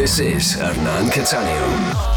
This is Hernan Cattaneo.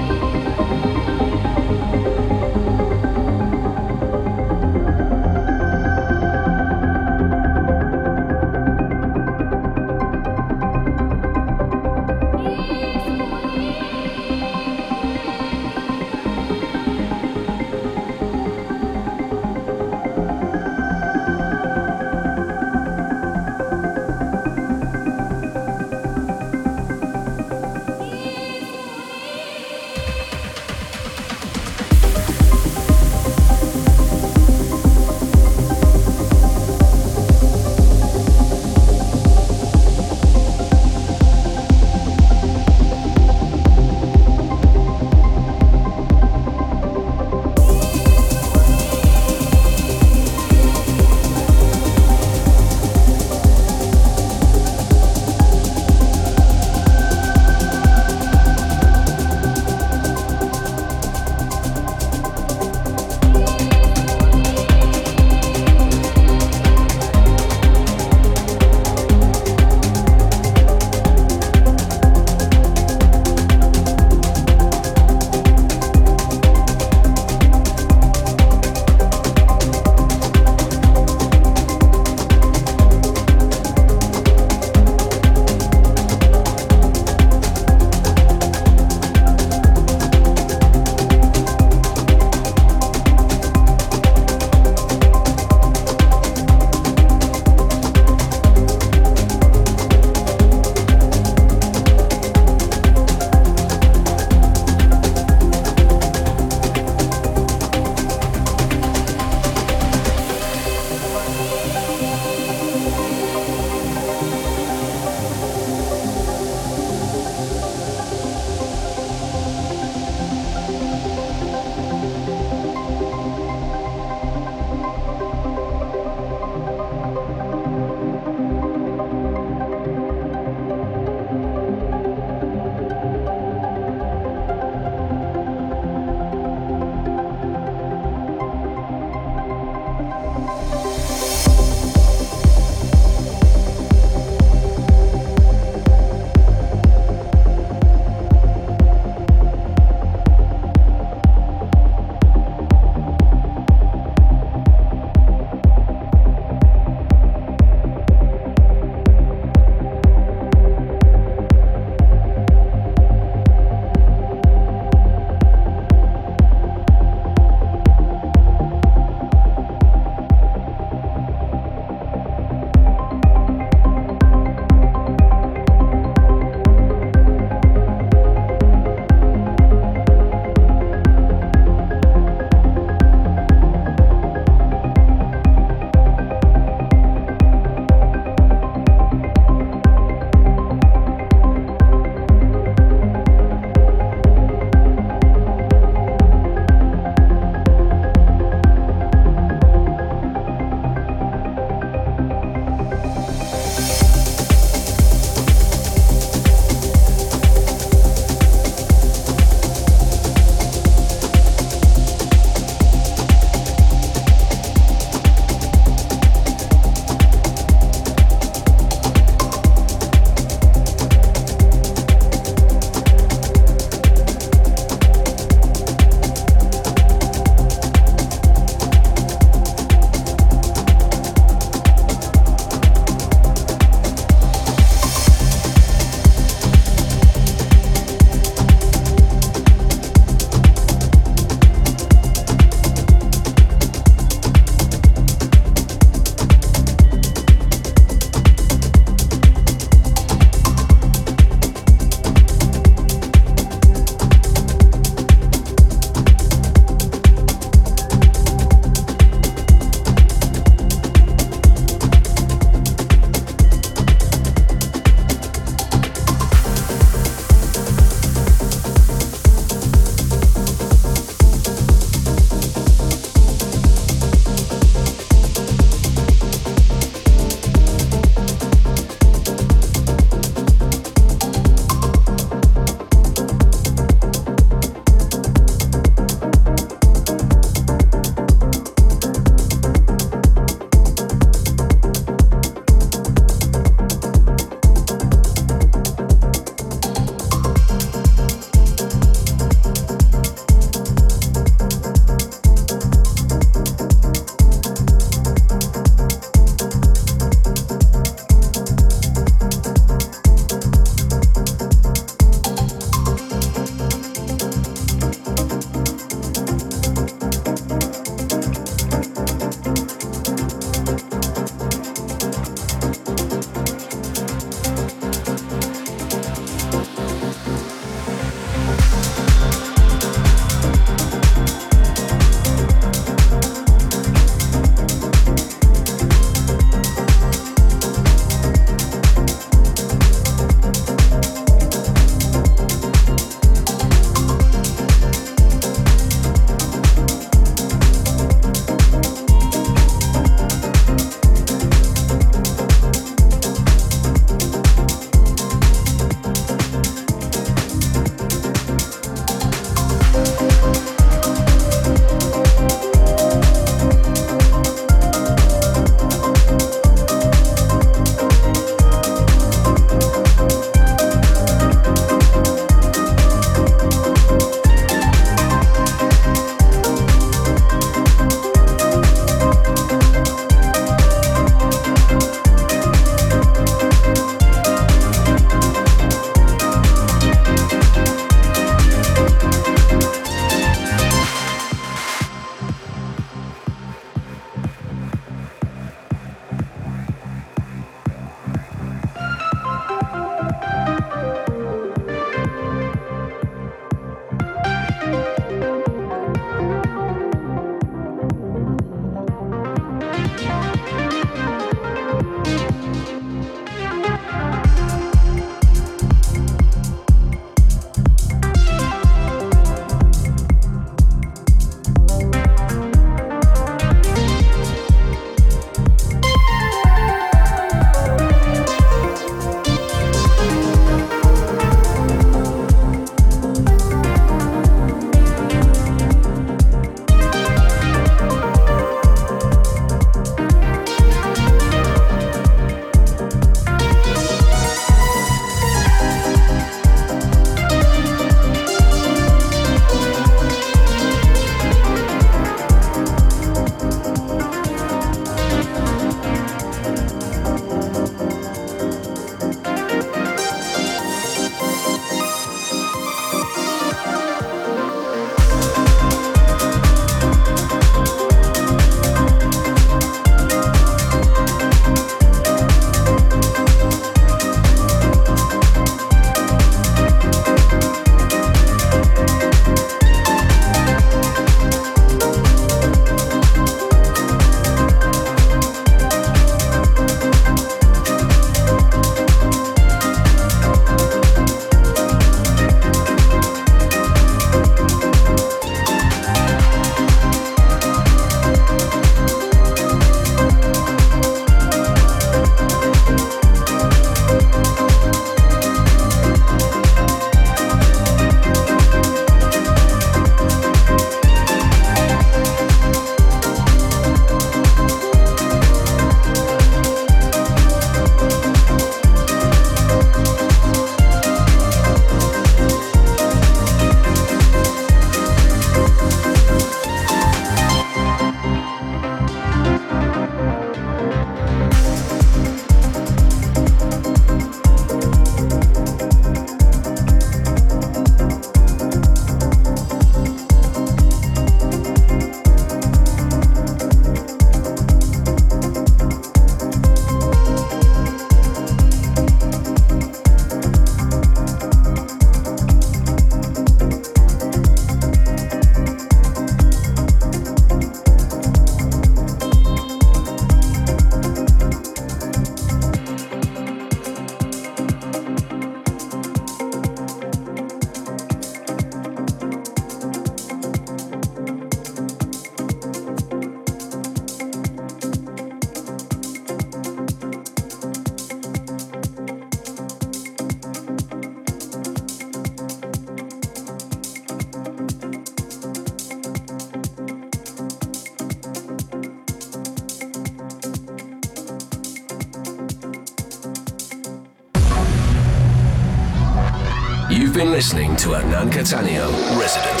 Hernan Cattaneo, Resident.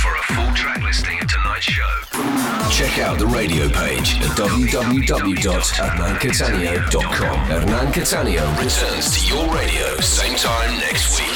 For a full track listing of tonight's show, check out the radio page at www.hernancattaneo.com. Hernan Cattaneo returns to your radio same time next week.